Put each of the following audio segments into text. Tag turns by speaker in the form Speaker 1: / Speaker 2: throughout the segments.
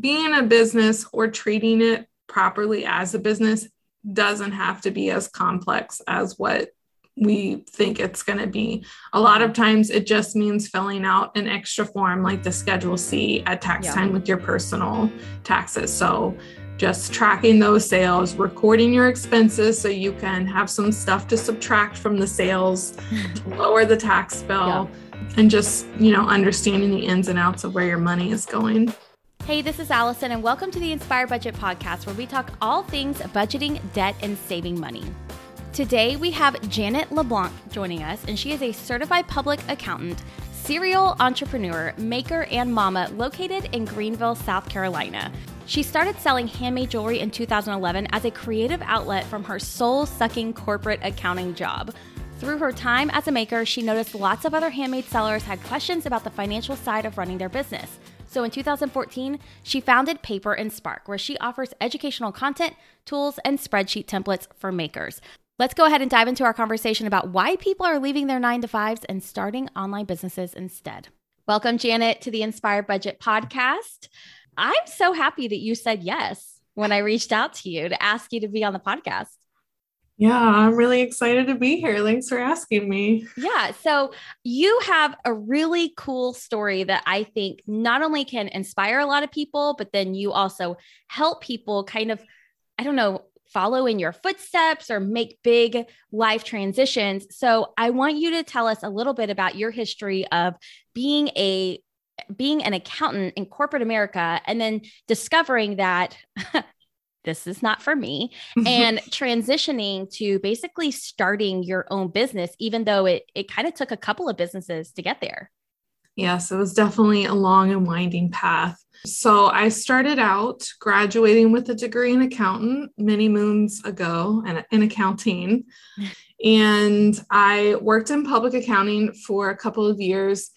Speaker 1: being a business or treating it properly as a business doesn't have to be as complex as what we think it's going to be. A lot of times it just means filling out an extra form like the Schedule C at tax yeah. time with your personal taxes. So just tracking those sales, recording your expenses so you can have some stuff to subtract from the sales, lower the tax bill, yeah. and just, you know, understanding the ins and outs of where your money is going.
Speaker 2: Hey, this is Allison, and welcome to the Inspire Budget Podcast, where we talk all things budgeting, debt, and saving money. Today, we have Janet LeBlanc joining us, and she is a certified public accountant, serial entrepreneur, maker, and mama located in Greenville, South Carolina. She started selling handmade jewelry in 2011 as a creative outlet from her soul sucking corporate accounting job. Through her time as a maker, she noticed lots of other handmade sellers had questions about the financial side of running their business. So in 2014, she founded Paper and Spark, where she offers educational content, tools, and spreadsheet templates for makers. Let's go ahead and dive into our conversation about why people are leaving their nine to fives and starting online businesses instead. Welcome, Janet, to the Inspired Budget podcast. I'm so happy that you said yes when I reached out to you to ask you to be on the podcast.
Speaker 1: Yeah, I'm really excited to be here. Thanks for asking me.
Speaker 2: Yeah. So, you have a really cool story that I think not only can inspire a lot of people, but then you also help people kind of, I don't know, follow in your footsteps or make big life transitions. So, I want you to tell us a little bit about your history of being a being an accountant in corporate America and then discovering that this is not for me and transitioning to basically starting your own business even though it it kind of took a couple of businesses to get there.
Speaker 1: Yes it was definitely a long and winding path. So i started out graduating with a degree in accountant many moons ago and in accounting and i worked in public accounting for a couple of years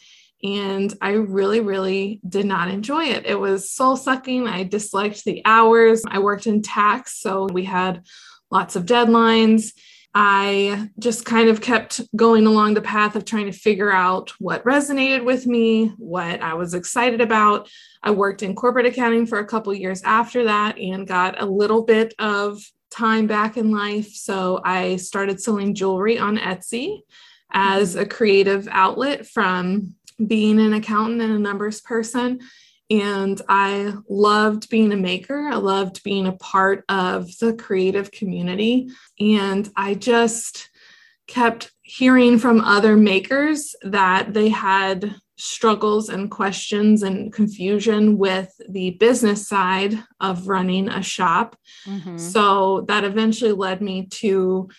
Speaker 1: and I really, really did not enjoy it. It was soul sucking. I disliked the hours. I worked in tax, so we had lots of deadlines. I just kind of kept going along the path of trying to figure out what resonated with me, what I was excited about. I worked in corporate accounting for a couple years after that and got a little bit of time back in life. So I started selling jewelry on Etsy as a creative outlet from being an accountant and a numbers person. And I loved being a maker. I loved being a part of the creative community. And I just kept hearing from other makers that they had struggles and questions and confusion with the business side of running a shop. Mm-hmm. So that eventually led me to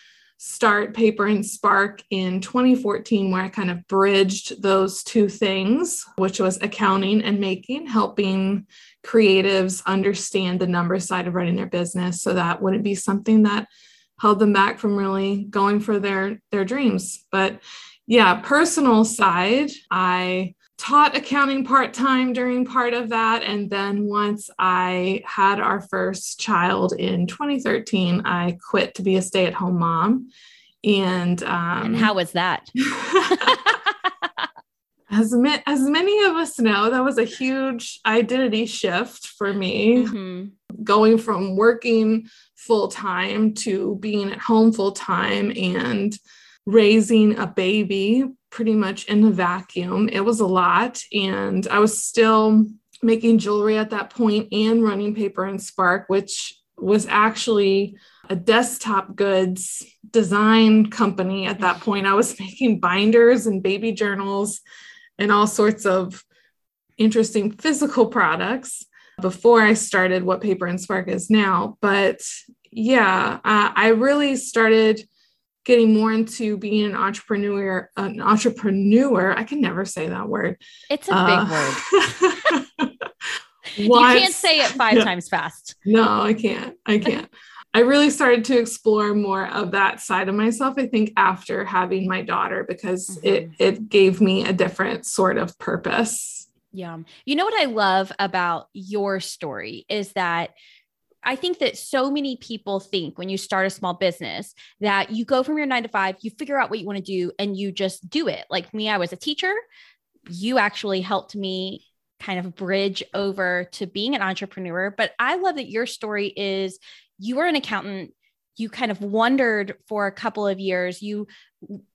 Speaker 1: start Paper and Spark in 2014, where I kind of bridged those two things, which was accounting and making, helping creatives understand the number side of running their business so that wouldn't be something that held them back from really going for their their dreams. But yeah, personal side, I taught accounting part time during part of that. And then once I had our first child in 2013, I quit to be a stay at home mom. And, um,
Speaker 2: and how was that?
Speaker 1: as, as many of us know, that was a huge identity shift for me. Mm-hmm. Going from working full time to being at home full time and raising a baby pretty much in a vacuum. It was a lot. And I was still making jewelry at that point and running paper and spark, which was actually a desktop goods design company at that point. I was making binders and baby journals and all sorts of interesting physical products before I started what Paper and Spark is now. But yeah, uh, I really started getting more into being an entrepreneur an entrepreneur. I can never say that word.
Speaker 2: It's a uh, big word. You can't say it five no, times fast.
Speaker 1: No i can't. I can't. I really started to explore more of that side of myself i think after having my daughter because mm-hmm. it it gave me a different sort of purpose.
Speaker 2: Yeah you know what i love about your story is that I think that so many people think when you start a small business that you go from your nine to five, you figure out what you want to do and you just do it. Like me, I was a teacher. You actually helped me kind of bridge over to being an entrepreneur. But I love that your story is you were an accountant you kind of wondered for a couple of years. You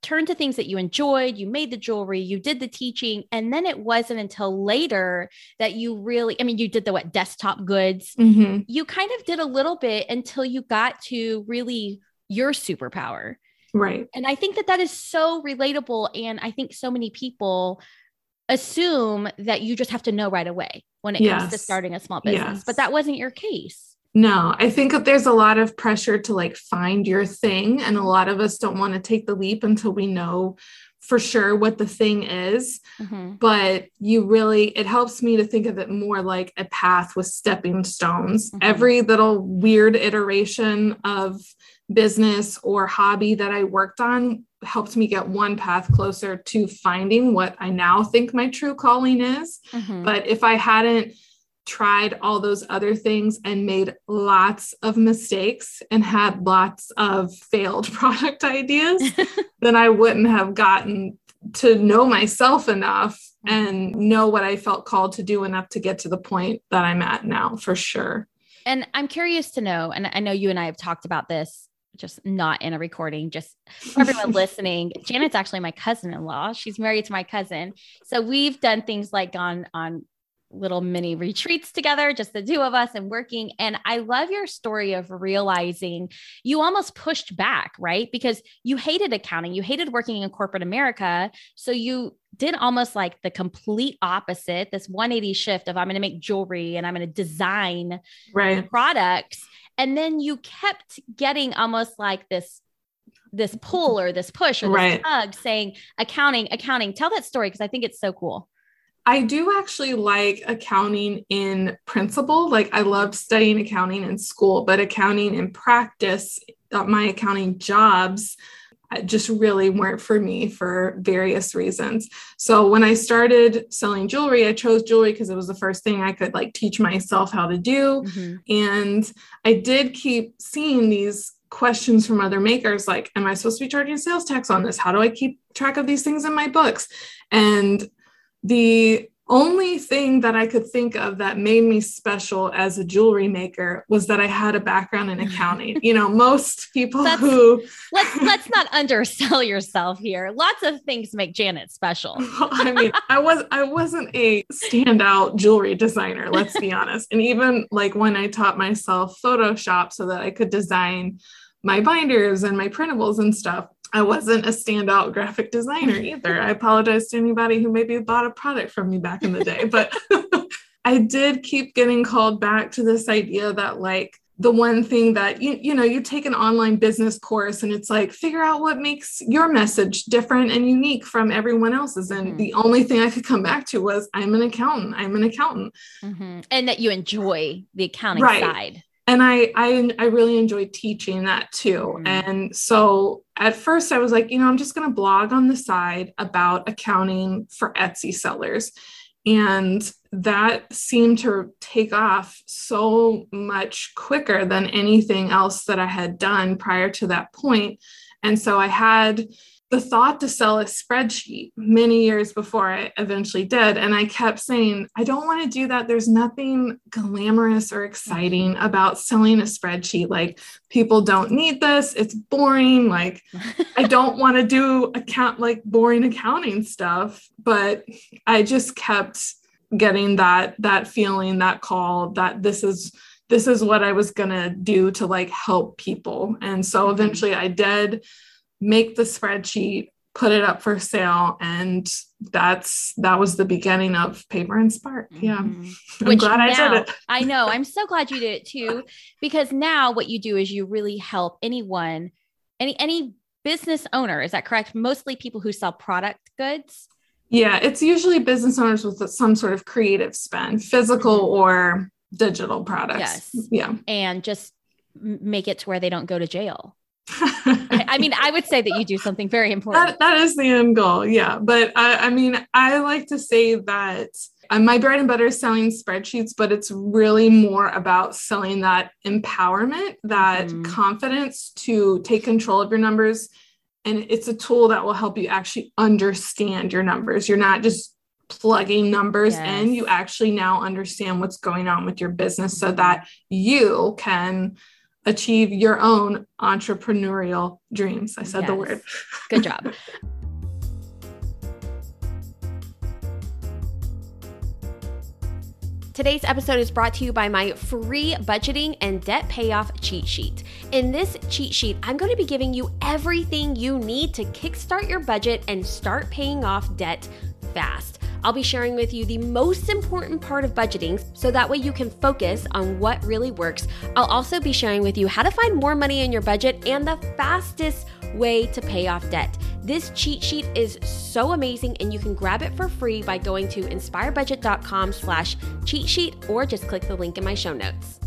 Speaker 2: turned to things that you enjoyed, you made the jewelry, you did the teaching, and then it wasn't until later that you really, I mean, you did the what desktop goods. Mm-hmm. You kind of did a little bit until you got to really your superpower.
Speaker 1: Right.
Speaker 2: And I think that that is so relatable. And I think so many people assume that you just have to know right away when it yes. comes to starting a small business, yes. but that wasn't your case.
Speaker 1: No, I think that there's a lot of pressure to like find your thing. And a lot of us don't want to take the leap until we know for sure what the thing is. Mm-hmm. But you really, it helps me to think of it more like a path with stepping stones. Mm-hmm. Every little weird iteration of business or hobby that I worked on helped me get one path closer to finding what I now think my true calling is. Mm-hmm. But if I hadn't, tried all those other things and made lots of mistakes and had lots of failed product ideas, then I wouldn't have gotten to know myself enough and know what I felt called to do enough to get to the point that I'm at now for sure.
Speaker 2: And I'm curious to know, and I know you and I have talked about this just not in a recording, just for everyone listening. Janet's actually my cousin in law. She's married to my cousin. So we've done things like gone on little mini retreats together, just the two of us and working. And I love your story of realizing you almost pushed back, right? Because you hated accounting, you hated working in corporate America. So you did almost like the complete opposite this 180 shift of I'm going to make jewelry and I'm going to design
Speaker 1: right.
Speaker 2: products. And then you kept getting almost like this this pull or this push or this right. tug saying accounting accounting tell that story because i think it's so cool
Speaker 1: I do actually like accounting in principle. Like I loved studying accounting in school, but accounting in practice, uh, my accounting jobs uh, just really weren't for me for various reasons. So when I started selling jewelry, I chose jewelry because it was the first thing I could like teach myself how to do. Mm-hmm. And I did keep seeing these questions from other makers like am i supposed to be charging sales tax on this how do i keep track of these things in my books and the only thing that I could think of that made me special as a jewelry maker was that I had a background in accounting. you know, most people That's, who
Speaker 2: let's let's not undersell yourself here. Lots of things make Janet special.
Speaker 1: I mean, I was I wasn't a standout jewelry designer, let's be honest. And even like when I taught myself Photoshop so that I could design my binders and my printables and stuff, I wasn't a standout graphic designer either. I apologize to anybody who maybe bought a product from me back in the day, but I did keep getting called back to this idea that like the one thing that you you know you take an online business course and it's like figure out what makes your message different and unique from everyone else's and mm-hmm. the only thing i could come back to was i'm an accountant i'm an accountant
Speaker 2: mm-hmm. and that you enjoy the accounting right. side
Speaker 1: and I, I i really enjoy teaching that too. Mm-hmm. and so at first i was like you know i'm just going to blog on the side about accounting for etsy sellers. And that seemed to take off so much quicker than anything else that i had done prior to that point. And so i had the thought to sell a spreadsheet many years before I eventually did. And I kept saying, I don't want to do that. There's nothing glamorous or exciting about selling a spreadsheet. Like, people don't need this. It's boring. Like, I don't want to do account like boring accounting stuff. But I just kept getting that that feeling, that call that this is this is what I was gonna do to like help people. And so mm-hmm. eventually I did make the spreadsheet, put it up for sale, and that's that was the beginning of Paper and Spark. Yeah, mm-hmm. I'm Which glad now, I did it.
Speaker 2: I know. I'm so glad you did it too, because now what you do is you really help anyone, any any business owner. Is that correct? Mostly people who sell product goods.
Speaker 1: Yeah, it's usually business owners with some sort of creative spend, physical mm-hmm. or digital products. Yes. Yeah.
Speaker 2: And just make it to where they don't go to jail. I mean, I would say that you do something very important.
Speaker 1: that, that is the end goal. Yeah. But I, I mean, I like to say that uh, my bread and butter is selling spreadsheets, but it's really more about selling that empowerment, that mm. confidence to take control of your numbers. And it's a tool that will help you actually understand your numbers. You're not just plugging numbers yes. in. You actually now understand what's going on with your business so that you can achieve your own entrepreneurial dreams. I said yes. the word.
Speaker 2: Good job. Today's episode is brought to you by my free budgeting and debt payoff cheat sheet. In this cheat sheet, I'm going to be giving you everything you need to kickstart your budget and start paying off debt fast. I'll be sharing with you the most important part of budgeting so that way you can focus on what really works. I'll also be sharing with you how to find more money in your budget and the fastest way to pay off debt. This cheat sheet is so amazing and you can grab it for free by going to inspirebudget.com slash cheat sheet or just click the link in my show notes.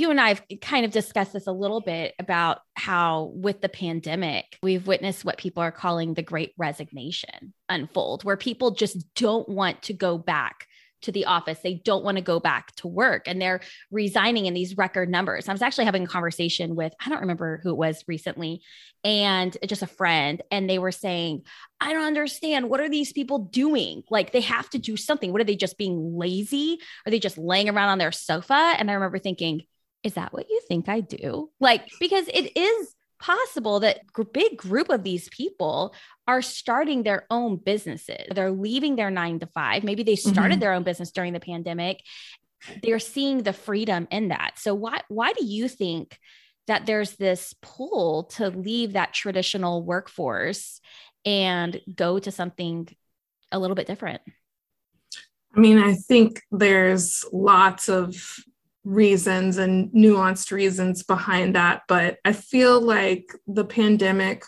Speaker 2: You and I have kind of discussed this a little bit about how, with the pandemic, we've witnessed what people are calling the great resignation unfold, where people just don't want to go back to the office. They don't want to go back to work and they're resigning in these record numbers. I was actually having a conversation with, I don't remember who it was recently, and just a friend. And they were saying, I don't understand. What are these people doing? Like they have to do something. What are they just being lazy? Are they just laying around on their sofa? And I remember thinking, is that what you think I do? Like, because it is possible that a big group of these people are starting their own businesses. They're leaving their nine to five. Maybe they started mm-hmm. their own business during the pandemic. They're seeing the freedom in that. So why why do you think that there's this pull to leave that traditional workforce and go to something a little bit different?
Speaker 1: I mean, I think there's lots of reasons and nuanced reasons behind that. But I feel like the pandemic,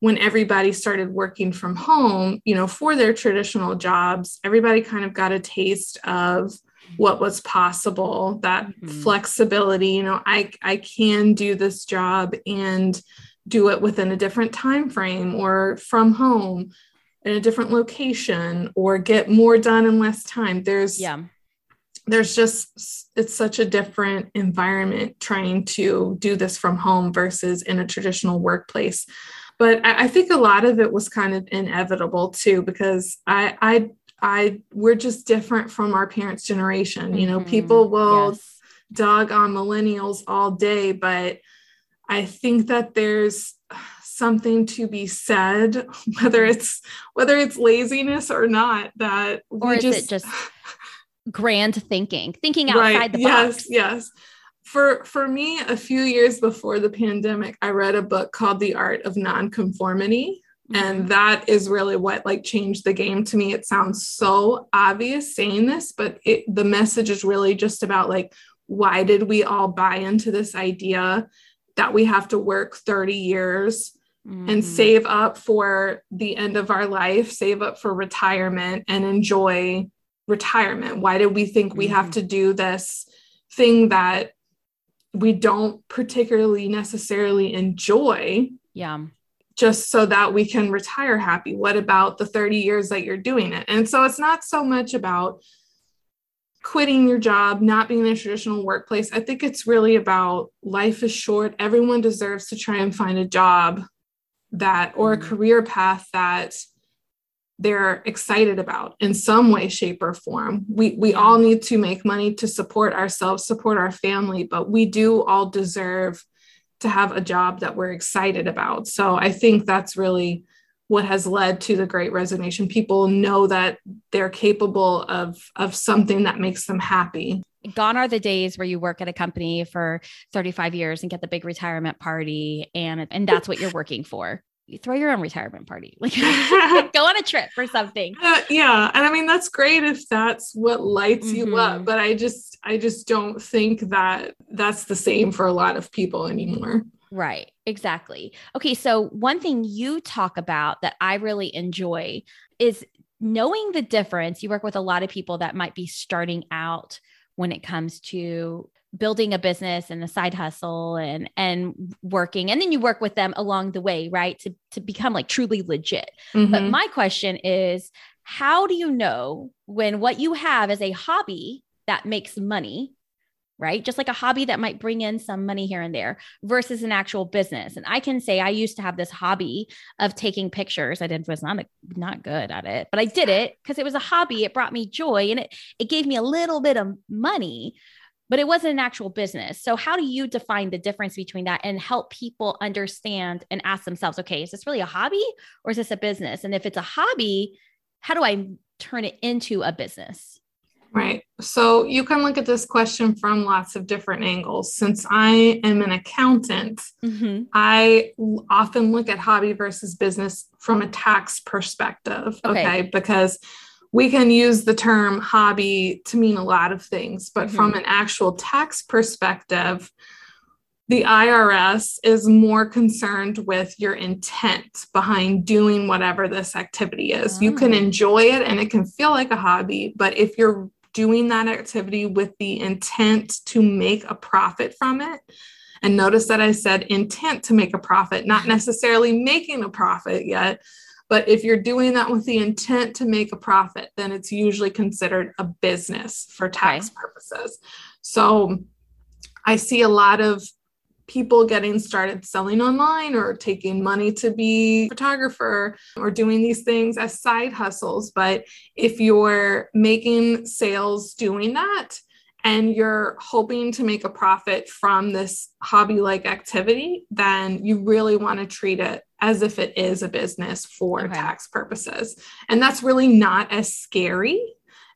Speaker 1: when everybody started working from home, you know, for their traditional jobs, everybody kind of got a taste of what was possible that mm-hmm. flexibility you know i i can do this job and do it within a different time frame or from home in a different location or get more done in less time there's
Speaker 2: yeah
Speaker 1: there's just it's such a different environment trying to do this from home versus in a traditional workplace but I, I, think a lot of it was kind of inevitable too because i i i we're just different from our parents generation you know mm-hmm. people will yes. dog on millennials all day but i think that there's something to be said whether it's whether it's laziness or not that
Speaker 2: or we just, just grand thinking, thinking outside right. the box.
Speaker 1: Yes, yes. For for me, a few years before the pandemic, I read a book called The Art of Nonconformity. Mm-hmm. And that is really what like changed the game to me. It sounds so obvious saying this, but it, the message is really just about like, why did we all buy into this idea that we have to work 30 years mm-hmm. and save up for the end of our life, save up for retirement, and enjoy retirement? Why do we think we have mm-hmm. to do this thing that we don't particularly necessarily enjoy?
Speaker 2: Yeah.
Speaker 1: Just so that we can retire happy. What about the 30 years that you're doing it? And so it's not so much about quitting your job, not being in a traditional workplace. I think it's really about life is short. Everyone deserves to try and find a job that or a mm-hmm. career path that they're excited about in some way shape or form. We we all need to make money to support ourselves support our family but we do all deserve to have a job that we're excited about. So i think that's really what has led to the great resignation. People know that they're capable of of something that makes them happy.
Speaker 2: Gone are the days where you work at a company for 35 years and get the big retirement party and and that's what you're working for you throw your own retirement party like go on a trip or something
Speaker 1: uh, yeah and i mean that's great if that's what lights mm-hmm. you up mm-hmm. but i just i just don't think that that's the same for a lot of people anymore
Speaker 2: right exactly okay so one thing you talk about that i really enjoy is knowing the difference you work with a lot of people that might be starting out when it comes to building a business and a side hustle and and working. And then you work with them along the way right? To to become like truly legit. Mm-hmm. but my question is how do you know when what you have is a hobby that makes money right? Just like a hobby that might bring in some money here and there versus an actual business. And I can say I used to have this hobby of taking pictures. I did was not a, not good at it, but I did it because it was a hobby. It brought me joy and it it gave me a little bit of money, but it wasn't an actual business. So how do you define the difference between that and help people understand and ask themselves, okay, is this really a hobby or is this a business? And if it's a hobby, how do I turn it into a business?
Speaker 1: Right. So you can look at this question from lots of different angles. Since I am an accountant, mm-hmm. I often look at hobby versus business from a tax perspective. Okay. okay? Because we can use the term hobby to mean a lot of things, but mm-hmm. from an actual tax perspective, the IRS is more concerned with your intent behind doing whatever this activity is. Oh. You can oh. enjoy it and it can feel like a hobby, but if you're doing that activity with the intent to make a profit from it. And notice that I said intent to make a profit, not necessarily making a profit yet. But if you're doing that with the intent to make a profit, then it's usually considered a business for tax okay. purposes. So I see a lot of people getting started selling online or taking money to be photographer or doing these things as side hustles. But if you're making sales doing that and you're hoping to make a profit from this hobby like activity then you really want to treat it as if it is a business for okay. tax purposes. And that's really not as scary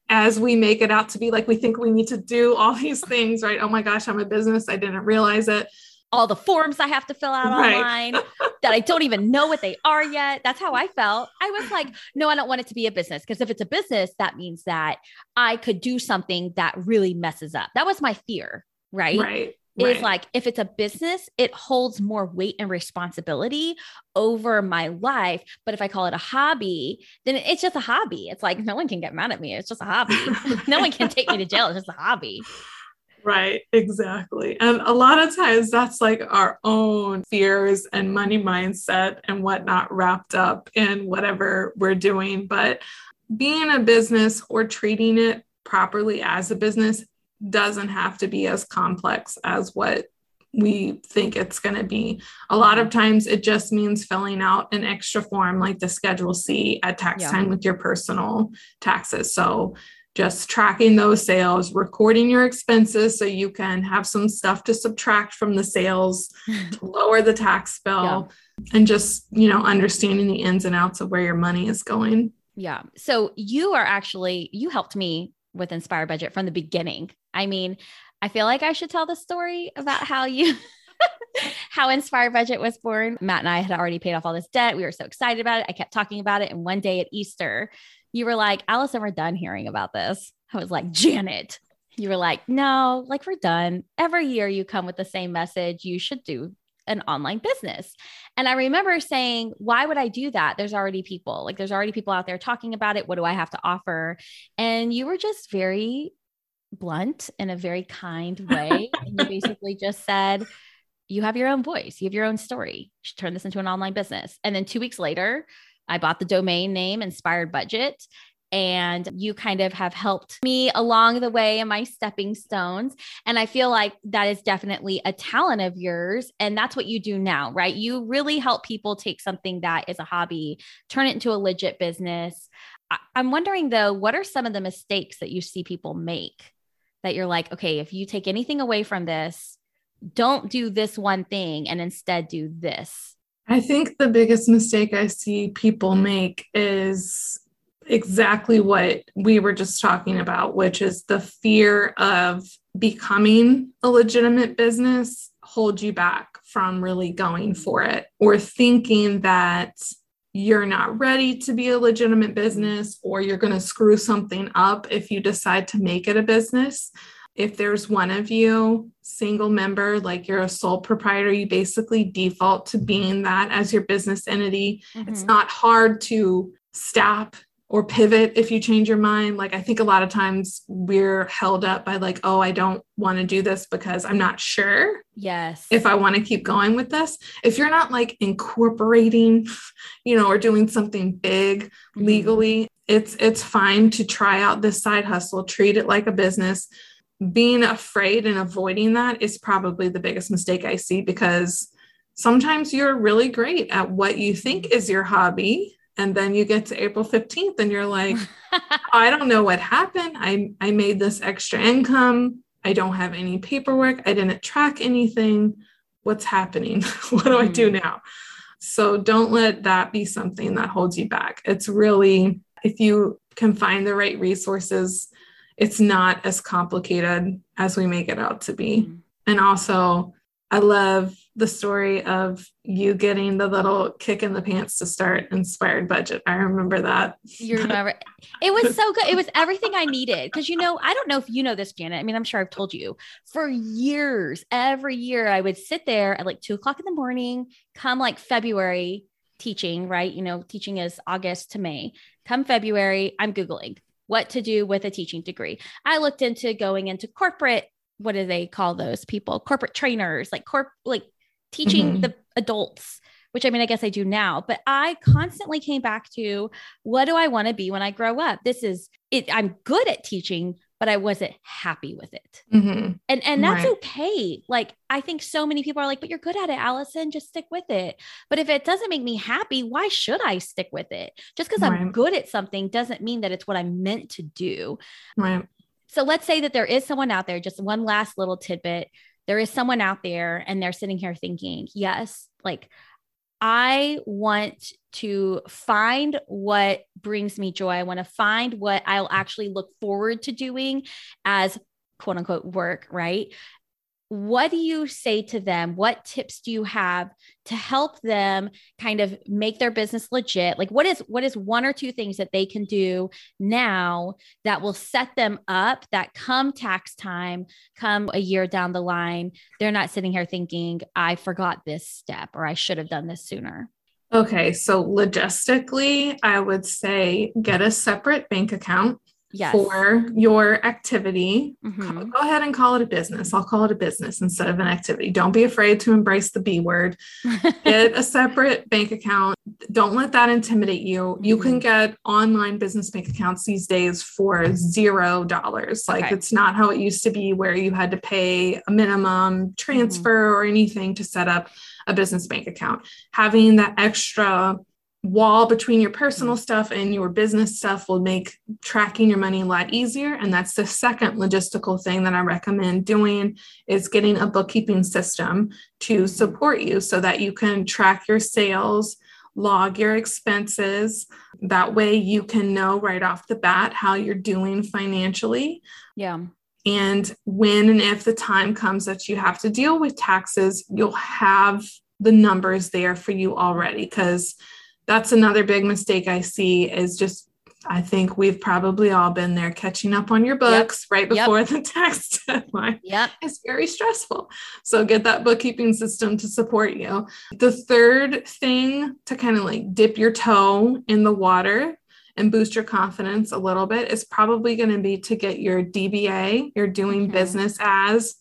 Speaker 1: as we make it out to be. Like we think we need to do all these things right? Oh my gosh i'm a business. I didn't realize it
Speaker 2: all the forms I have to fill out right. online that I don't even know what they are yet. That's how I felt. I was like, no, I don't want it to be a business because if it's a business, that means that I could do something that really messes up. That was my fear, right?
Speaker 1: Right.
Speaker 2: Is like if it's a business, it holds more weight and responsibility over my life. But if I call it a hobby, then it's just a hobby. It's like no one can get mad at me. It's just a hobby. no one can take me to jail. It's just a hobby.
Speaker 1: Right, exactly. And a lot of times that's like our own fears and money mindset and whatnot wrapped up in whatever we're doing. But being a business or treating it properly as a business doesn't have to be as complex as what we think it's going to be. A lot of times it just means filling out an extra form like the Schedule C at tax yeah. time with your personal taxes. So just tracking those sales, recording your expenses so you can have some stuff to subtract from the sales to lower the tax bill yeah. and just, you know, understanding the ins and outs of where your money is going.
Speaker 2: Yeah. So you are actually you helped me with Inspire Budget from the beginning. I mean, I feel like I should tell the story about how you how Inspire Budget was born. Matt and I had already paid off all this debt. We were so excited about it. I kept talking about it. And one day at Easter, you were like, Allison, we're done hearing about this. I was like, Janet. You were like, no, like we're done. Every year you come with the same message. You should do an online business. And I remember saying, why would I do that? There's already people, like there's already people out there talking about it. What do I have to offer? And you were just very blunt in a very kind way. and you basically just said, you have your own voice, you have your own story. You should turn this into an online business. And then two weeks later, I bought the domain name Inspired Budget. And you kind of have helped me along the way in my stepping stones. And I feel like that is definitely a talent of yours. And that's what you do now, right? You really help people take something that is a hobby, turn it into a legit business. I'm wondering though, what are some of the mistakes that you see people make that you're like, okay, if you take anything away from this, don't do this one thing and instead do this
Speaker 1: I think the biggest mistake I see people make is exactly what we were just talking about, which is the fear of becoming a legitimate business hold you back from really going for it or thinking that you're not ready to be a legitimate business or you're going to screw something up if you decide to make it a business if there's one of you single member like you're a sole proprietor you basically default to being that as your business entity. Mm-hmm. it's not hard to stop or pivot if you change your mind. Like i think a lot of times we're held up by like oh i don't want to do this because i'm not sure
Speaker 2: yes.
Speaker 1: if i want to keep going with this. If you're not like incorporating you know or doing something big mm-hmm. legally it's it's fine to try out this side hustle treat it like a business being afraid and avoiding that is probably the biggest mistake I see because sometimes you're really great at what you think is your hobby. And then you get to April 15th and you're like, I don't know what happened. I, I made this extra income. I don't have any paperwork. I didn't track anything. What's happening? what do I do hmm. now? So don't let that be something that holds you back. It's really, if you can find the right resources, it's not as complicated as we make it out to be. Mm-hmm. And also, I love the story of you getting the little kick in the pants to start inspired budget. I remember that.
Speaker 2: You remember it was so good. It was everything I needed. Cause you know, I don't know if you know this, Janet. I mean, I'm sure I've told you for years, every year I would sit there at like two o'clock in the morning, come like February teaching, right? You know, teaching is August to May. Come February, I'm Googling what to do with a teaching degree. I looked into going into corporate, what do they call those people? Corporate trainers, like corp like teaching mm-hmm. the adults which I mean, I guess I do now, but I constantly came back to what do I want to be when I grow up? This is it. I'm good at teaching, but I wasn't happy with it. Mm-hmm. And and that's right. okay. Like I think so many people are like, but you're good at it, Allison, just stick with it. But if it doesn't make me happy, why should I stick with it? Just because right. I'm good at something doesn't mean that it's what I'm meant to do.
Speaker 1: Right.
Speaker 2: So let's say that there is someone out there, just one last little tidbit. There is someone out there and they're sitting here thinking, yes, like I want to find what brings me joy. I want to find what I'll actually look forward to doing as quote unquote work, right? What do you say to them? What tips do you have to help them kind of make their business legit? Like what is what is one or two things that they can do now that will set them up that come tax time come a year down the line they're not sitting here thinking i forgot this step or i should have done this sooner
Speaker 1: okay so logistically i would say get a separate bank account yes. for your activity. Mm-hmm. Go ahead and call it a business. I'll call it a business instead of an activity. Don't be afraid to embrace the B word. get a separate bank account. Don't let that intimidate you. You can mm-hmm. get online business bank accounts these days for zero dollars. Like okay. it's not how it used to be where you had to pay a minimum transfer mm-hmm. or anything to set up a business bank account. Having that extra wall between your personal mm-hmm. stuff and your business stuff will make tracking your money a lot easier and that's the second logistical thing that i recommend doing is getting a bookkeeping system to mm-hmm. support you so that you can track your sales log your expenses that way you can know right off the bat how you're doing financially
Speaker 2: yeah
Speaker 1: and when and if the time comes that you have to deal with taxes you'll have the numbers there for you already because that's another big mistake I see is just I think we've probably all been there catching up on your books yep. right before yep. the tax deadline.
Speaker 2: Yep.
Speaker 1: It's very stressful. So get that bookkeeping system to support you. The third thing to kind of like dip your toe in the water and boost your confidence a little bit is probably going to be to get your DBA, your doing mm-hmm. business as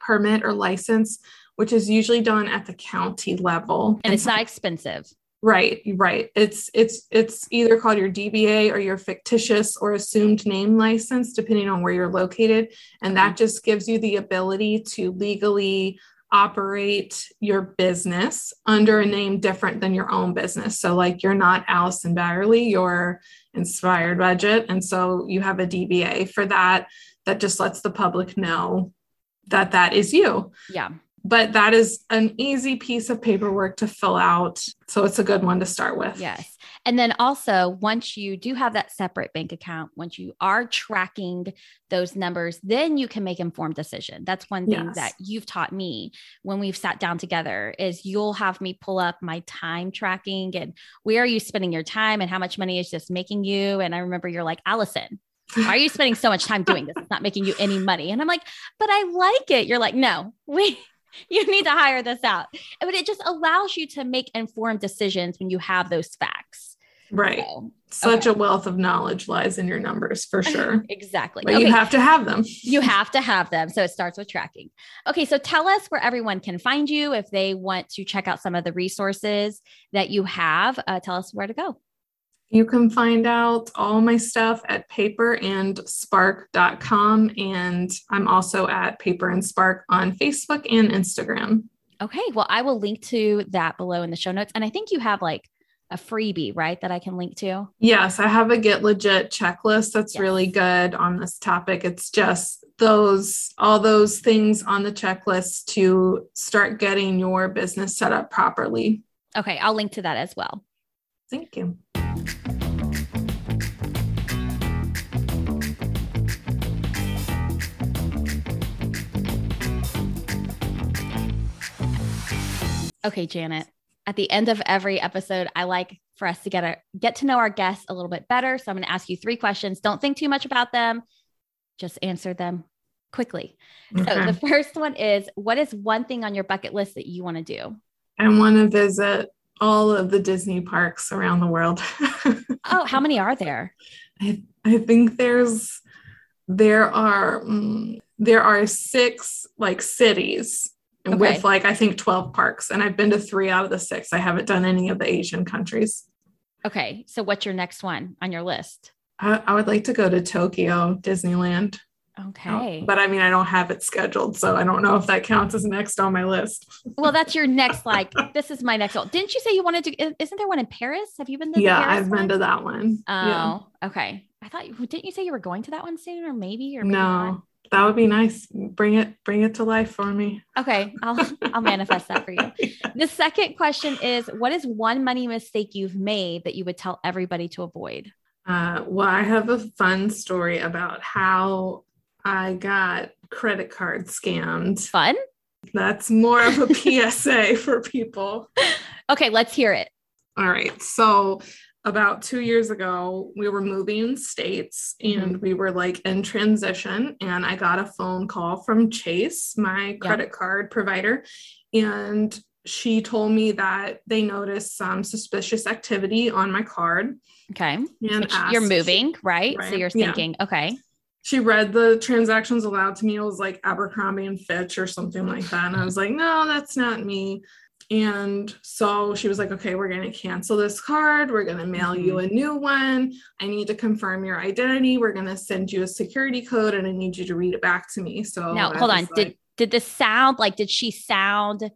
Speaker 1: permit or license, which is usually done at the county level.
Speaker 2: And, and it's not expensive.
Speaker 1: Right, right. It's it's it's either called your DBA or your fictitious or assumed name license, depending on where you're located, and that mm-hmm. just gives you the ability to legally operate your business under a name different than your own business. So, like you're not Allison Baggerly, you're Inspired Budget, and so you have a DBA for that. That just lets the public know that that is you.
Speaker 2: Yeah
Speaker 1: but that is an easy piece of paperwork to fill out. So it's a good one to start with.
Speaker 2: Yes. And then also, once you do have that separate bank account, once you are tracking those numbers, then you can make informed decision. That's one thing yes. that you've taught me when we've sat down together is you'll have me pull up my time tracking and where are you spending your time and how much money is this making you? And I remember you're like, Allison, why are you spending so much time doing this? It's not making you any money. And I'm like, but I like it. You're like, no, we you need to hire this out. But it just allows you to make informed decisions when you have those facts.
Speaker 1: Right. So, Such okay. a wealth of knowledge lies in your numbers for sure.
Speaker 2: exactly.
Speaker 1: But okay. you have to have them.
Speaker 2: you have to have them. So it starts with tracking. Okay. So tell us where everyone can find you if they want to check out some of the resources that you have. Uh, tell us where to go.
Speaker 1: You can find out all my stuff at paperandspark.com. And I'm also at Paper and Spark on Facebook and Instagram.
Speaker 2: Okay. Well, I will link to that below in the show notes. And I think you have like a freebie, right? That I can link to.
Speaker 1: Yes, I have a Get Legit checklist that's
Speaker 2: Yes.
Speaker 1: really good on this topic. It's just those, all those things on the checklist to start getting your business set up properly.
Speaker 2: Okay. I'll link to that as well.
Speaker 1: Thank you.
Speaker 2: Okay, Janet. At the end of every episode, I like for us to get a get to know our guests a little bit better. So I'm going to ask you three questions. Don't think too much about them. Just answer them quickly. So the first one is what is one thing on your bucket list that you want to do?
Speaker 1: I want to visit all of the Disney parks around the world.
Speaker 2: Oh, how many are there?
Speaker 1: I, I think there's there are mm, there are six like cities
Speaker 2: Okay.
Speaker 1: with like I think 12 parks and I've been to 3 out of the 6. I haven't done any of the Asian countries.
Speaker 2: Okay. So what's your next one on your list?
Speaker 1: I, I would like to go to Tokyo Disneyland.
Speaker 2: Okay.
Speaker 1: Oh, but I mean I don't have it scheduled so I don't know if that counts as next on my list.
Speaker 2: well, that's your next, like, this is my next goal. Didn't you say you wanted to? Isn't there one in Paris? Have you been to
Speaker 1: yeah, I've
Speaker 2: one?
Speaker 1: been to that one.
Speaker 2: Oh,
Speaker 1: yeah.
Speaker 2: okay. I thought, didn't you say you were going to that one soon or maybe, or maybe
Speaker 1: No.
Speaker 2: not?
Speaker 1: That would be nice. Bring it bring it to life for me.
Speaker 2: Okay, I'll I'll manifest that for you. The second question is what is one money mistake you've made that you would tell everybody to avoid?
Speaker 1: Uh, well, I have a fun story about how I got credit card scammed.
Speaker 2: Fun?
Speaker 1: That's more of a PSA for people.
Speaker 2: Okay, let's hear it.
Speaker 1: All right. So, about two years ago, we were moving states and mm-hmm. we were like in transition. And I got a phone call from Chase, my credit card provider. And she told me that they noticed some suspicious activity on my card.
Speaker 2: Okay.
Speaker 1: And asked-
Speaker 2: you're moving, right? So you're
Speaker 1: yeah.
Speaker 2: thinking, okay.
Speaker 1: she read the transactions aloud to me. It was like Abercrombie and Fitch or something like that. And I was like, no, that's not me. And so she was like, okay, we're going to cancel this card. We're going to mail you a new one. I need to confirm your identity. We're going to send you a security code and I need you to read it back to me. So
Speaker 2: now
Speaker 1: I
Speaker 2: hold on.
Speaker 1: was
Speaker 2: Did did this sound like did she sound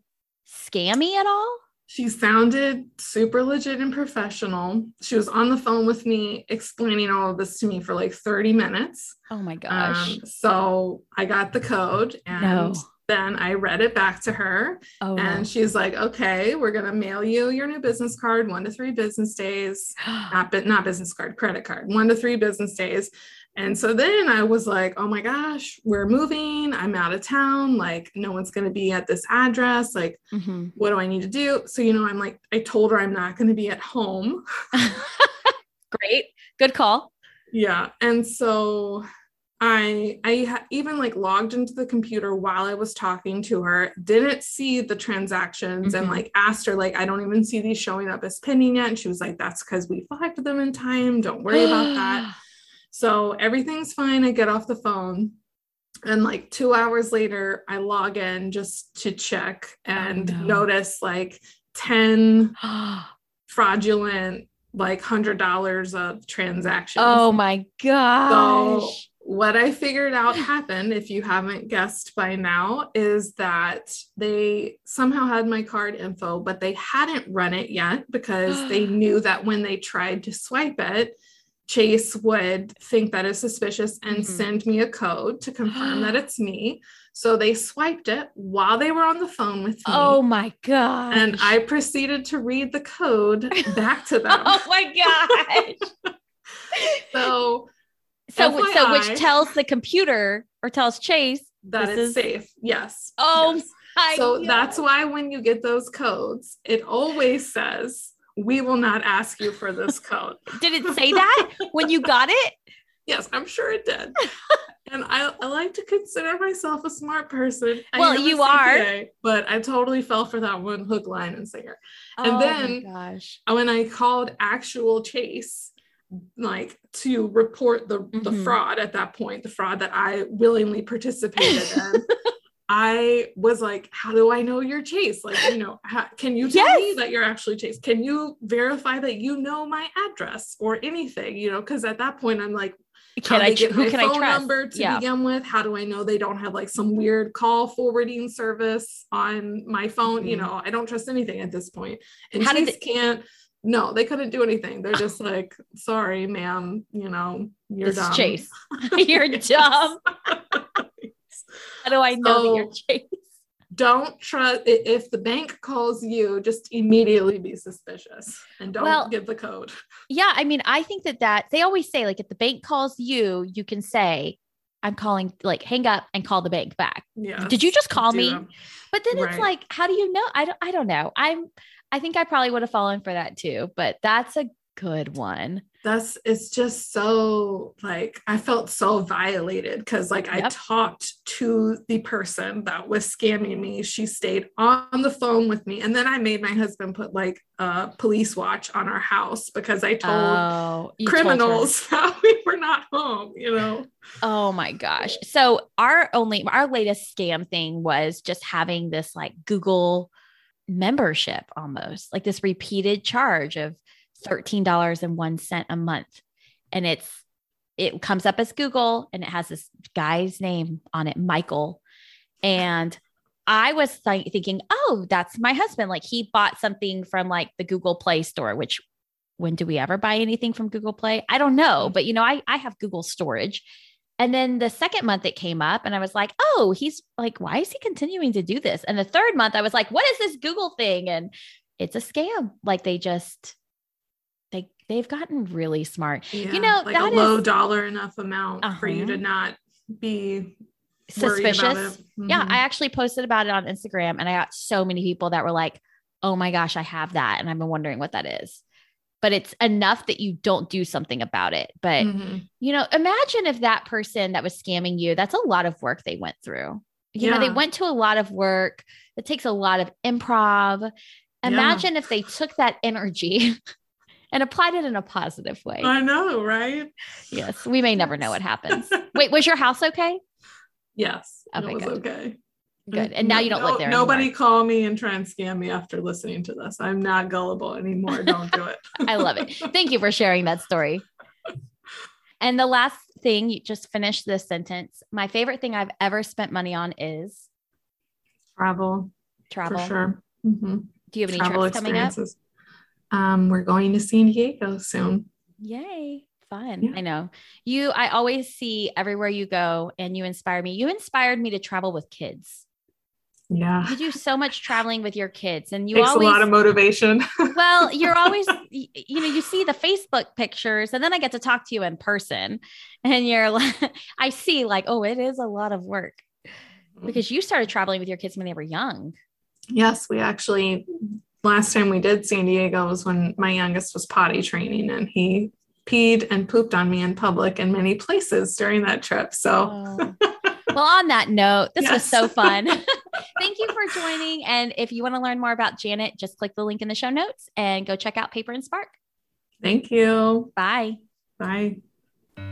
Speaker 2: scammy at all?
Speaker 1: she sounded super legit and professional. She was on the phone with me explaining all of this to me for like 30 minutes.
Speaker 2: Oh my gosh.
Speaker 1: Um, so I got the code and
Speaker 2: No.
Speaker 1: Then I read it back to her.
Speaker 2: oh.
Speaker 1: And she's like, okay, we're going to mail you your new business card one to three business days. Not, not business card, credit card, one to three business days. And so then I was like, oh my gosh, we're moving. I'm out of town. Like, no one's going to be at this address. Like,
Speaker 2: Mhm.
Speaker 1: what do I need to do? So, you know, I'm like, I told her I'm not going to be at home.
Speaker 2: Great. Good call.
Speaker 1: Yeah. And so I I even like logged into the computer while I was talking to her, didn't see the transactions and
Speaker 2: Mhm.
Speaker 1: like asked her like I don't even see these showing up as pending yet and she was like that's cuz we flagged them in time, don't worry about that. So everything's fine. I get off the phone and like 2 hours later I log in just to check and
Speaker 2: no.
Speaker 1: notice like 10 fraudulent like $100 of transactions.
Speaker 2: oh my gosh.
Speaker 1: What I figured out happened, if you haven't guessed by now, is that they somehow had my card info, but they hadn't run it yet because they knew that when they tried to swipe it, Chase would think that is suspicious and
Speaker 2: Mhm.
Speaker 1: send me a code to confirm that it's me. So they swiped it while they were on the phone with me.
Speaker 2: oh my god!
Speaker 1: and I proceeded to read the code back to them.
Speaker 2: Oh my gosh.
Speaker 1: So
Speaker 2: so, which- so which tells the computer or tells Chase.
Speaker 1: that
Speaker 2: This
Speaker 1: is safe. Yes.
Speaker 2: Oh
Speaker 1: Yes. So
Speaker 2: gosh.
Speaker 1: that's why when you get those codes, it always says, we will not ask you for this code.
Speaker 2: Did it say that when you got it?
Speaker 1: yes, I'm sure it did. and I, I like to consider myself a smart person. I
Speaker 2: Well, you are.
Speaker 1: But I totally fell for that one hook, line, and sinker. And
Speaker 2: oh
Speaker 1: then-
Speaker 2: my gosh.
Speaker 1: When I called actual Chase, like to report the, the
Speaker 2: Mhm.
Speaker 1: fraud at that point, the fraud that I willingly participated in. I was like, how do I know you're Chase? Like, you know, how, can you tell yes. me that you're actually Chase? Can you verify that you know my address or anything? You know, because at that point I'm like,
Speaker 2: can I get who can
Speaker 1: phone
Speaker 2: I trust?
Speaker 1: number to yeah. begin with? How do I know they don't have like some weird call forwarding service on my phone? Mm-hmm. You know, I don't trust anything at this point. And How Chase they- can't no, they couldn't do anything. They're just like, sorry, ma'am, you know, you're
Speaker 2: this
Speaker 1: dumb.
Speaker 2: Chase. you're dumb. How do I know so, that you're Chase?
Speaker 1: Don't trust if the bank calls you, just immediately be suspicious and don't well, give the code.
Speaker 2: Yeah, I mean, I think that that they always say like if the bank calls you, you can say, I'm calling, like hang up and call the bank back.
Speaker 1: Yeah.
Speaker 2: Did you just call me? But then right. it's like, how do you know? I don't I don't know. I'm I think I probably would have fallen for that too, but that's a good one.
Speaker 1: That's it's just so like I felt so violated because like yep. I talked to the person that was scamming me. She stayed on the phone with me, and then I made my husband put like a police watch on our house because I told oh, criminals told that we were not home. You know.
Speaker 2: Oh my gosh! So our only our latest scam thing was just having this like Google membership almost like this repeated charge of $13.01 a month. And it's, it comes up as Google and it has this guy's name on it, Michael. And I was th- thinking, oh, that's my husband. Like he bought something from like the Google Play store, which when do we ever buy anything from Google Play? I don't know, mm. but you know, I, I have Google storage and then the second month it came up and I was like, oh, he's like, why is he continuing to do this? And the third month I was like, what is this Google thing? And it's a scam. Like they just, they, they've gotten really smart. Yeah, you know,
Speaker 1: like a low dollar enough amount uh-huh. for you to uh-huh. not be suspicious.
Speaker 2: Mm-hmm. Yeah. I actually posted about it on Instagram and I got so many people that were like, oh my gosh, I have that. And I've been wondering what that is but it's enough that you don't do something about it. But, mm-hmm. you know, imagine if that person that was scamming you, that's a lot of work they went through. You yeah. know, they went to a lot of work. It takes a lot of improv. Imagine yeah. if they took that energy and applied it in a positive way.
Speaker 1: I know, right?
Speaker 2: Yes, we may never know what happens. Wait, was your house okay?
Speaker 1: Yes, okay, it was good. okay.
Speaker 2: Good. And now you don't no, live there.
Speaker 1: Nobody
Speaker 2: anymore.
Speaker 1: call me and try and scam me after listening to this. I'm not gullible anymore. Don't do it.
Speaker 2: I love it. Thank you for sharing that story. And the last thing, you just finished this sentence. My favorite thing I've ever spent money on is
Speaker 1: travel.
Speaker 2: Travel.
Speaker 1: For sure. Mm-hmm.
Speaker 2: Do you have any travel trips coming up?
Speaker 1: Um, we're going to San Diego soon.
Speaker 2: Yay fun. Yeah. I know you, I always see everywhere you go and you inspire me. You inspired me to travel with kids.
Speaker 1: Yeah.
Speaker 2: You do so much traveling with your kids and you
Speaker 1: Takes
Speaker 2: always
Speaker 1: a lot of motivation.
Speaker 2: well, you're always you know, you see the Facebook pictures and then I get to talk to you in person and you're like I see like, oh, it is a lot of work. Mm-hmm. Because you started traveling with your kids when they were young.
Speaker 1: Yes, we actually last time we did San Diego was when my youngest was potty training and he peed and pooped on me in public in many places during that trip. So oh.
Speaker 2: well, on that note, this yes. was so fun. Thank you for joining. And if you want to learn more about Janet, just click the link in the show notes and go check out Paper and Spark.
Speaker 1: Thank you.
Speaker 2: Bye.
Speaker 1: Bye.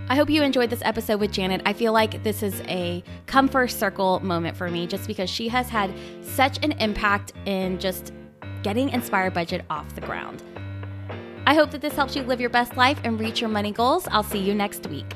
Speaker 2: I hope you enjoyed this episode with Janet. I feel like this is a come first circle moment for me just because she has had such an impact in just getting Inspire Budget off the ground. I hope that this helps you live your best life and reach your money goals. I'll see you next week.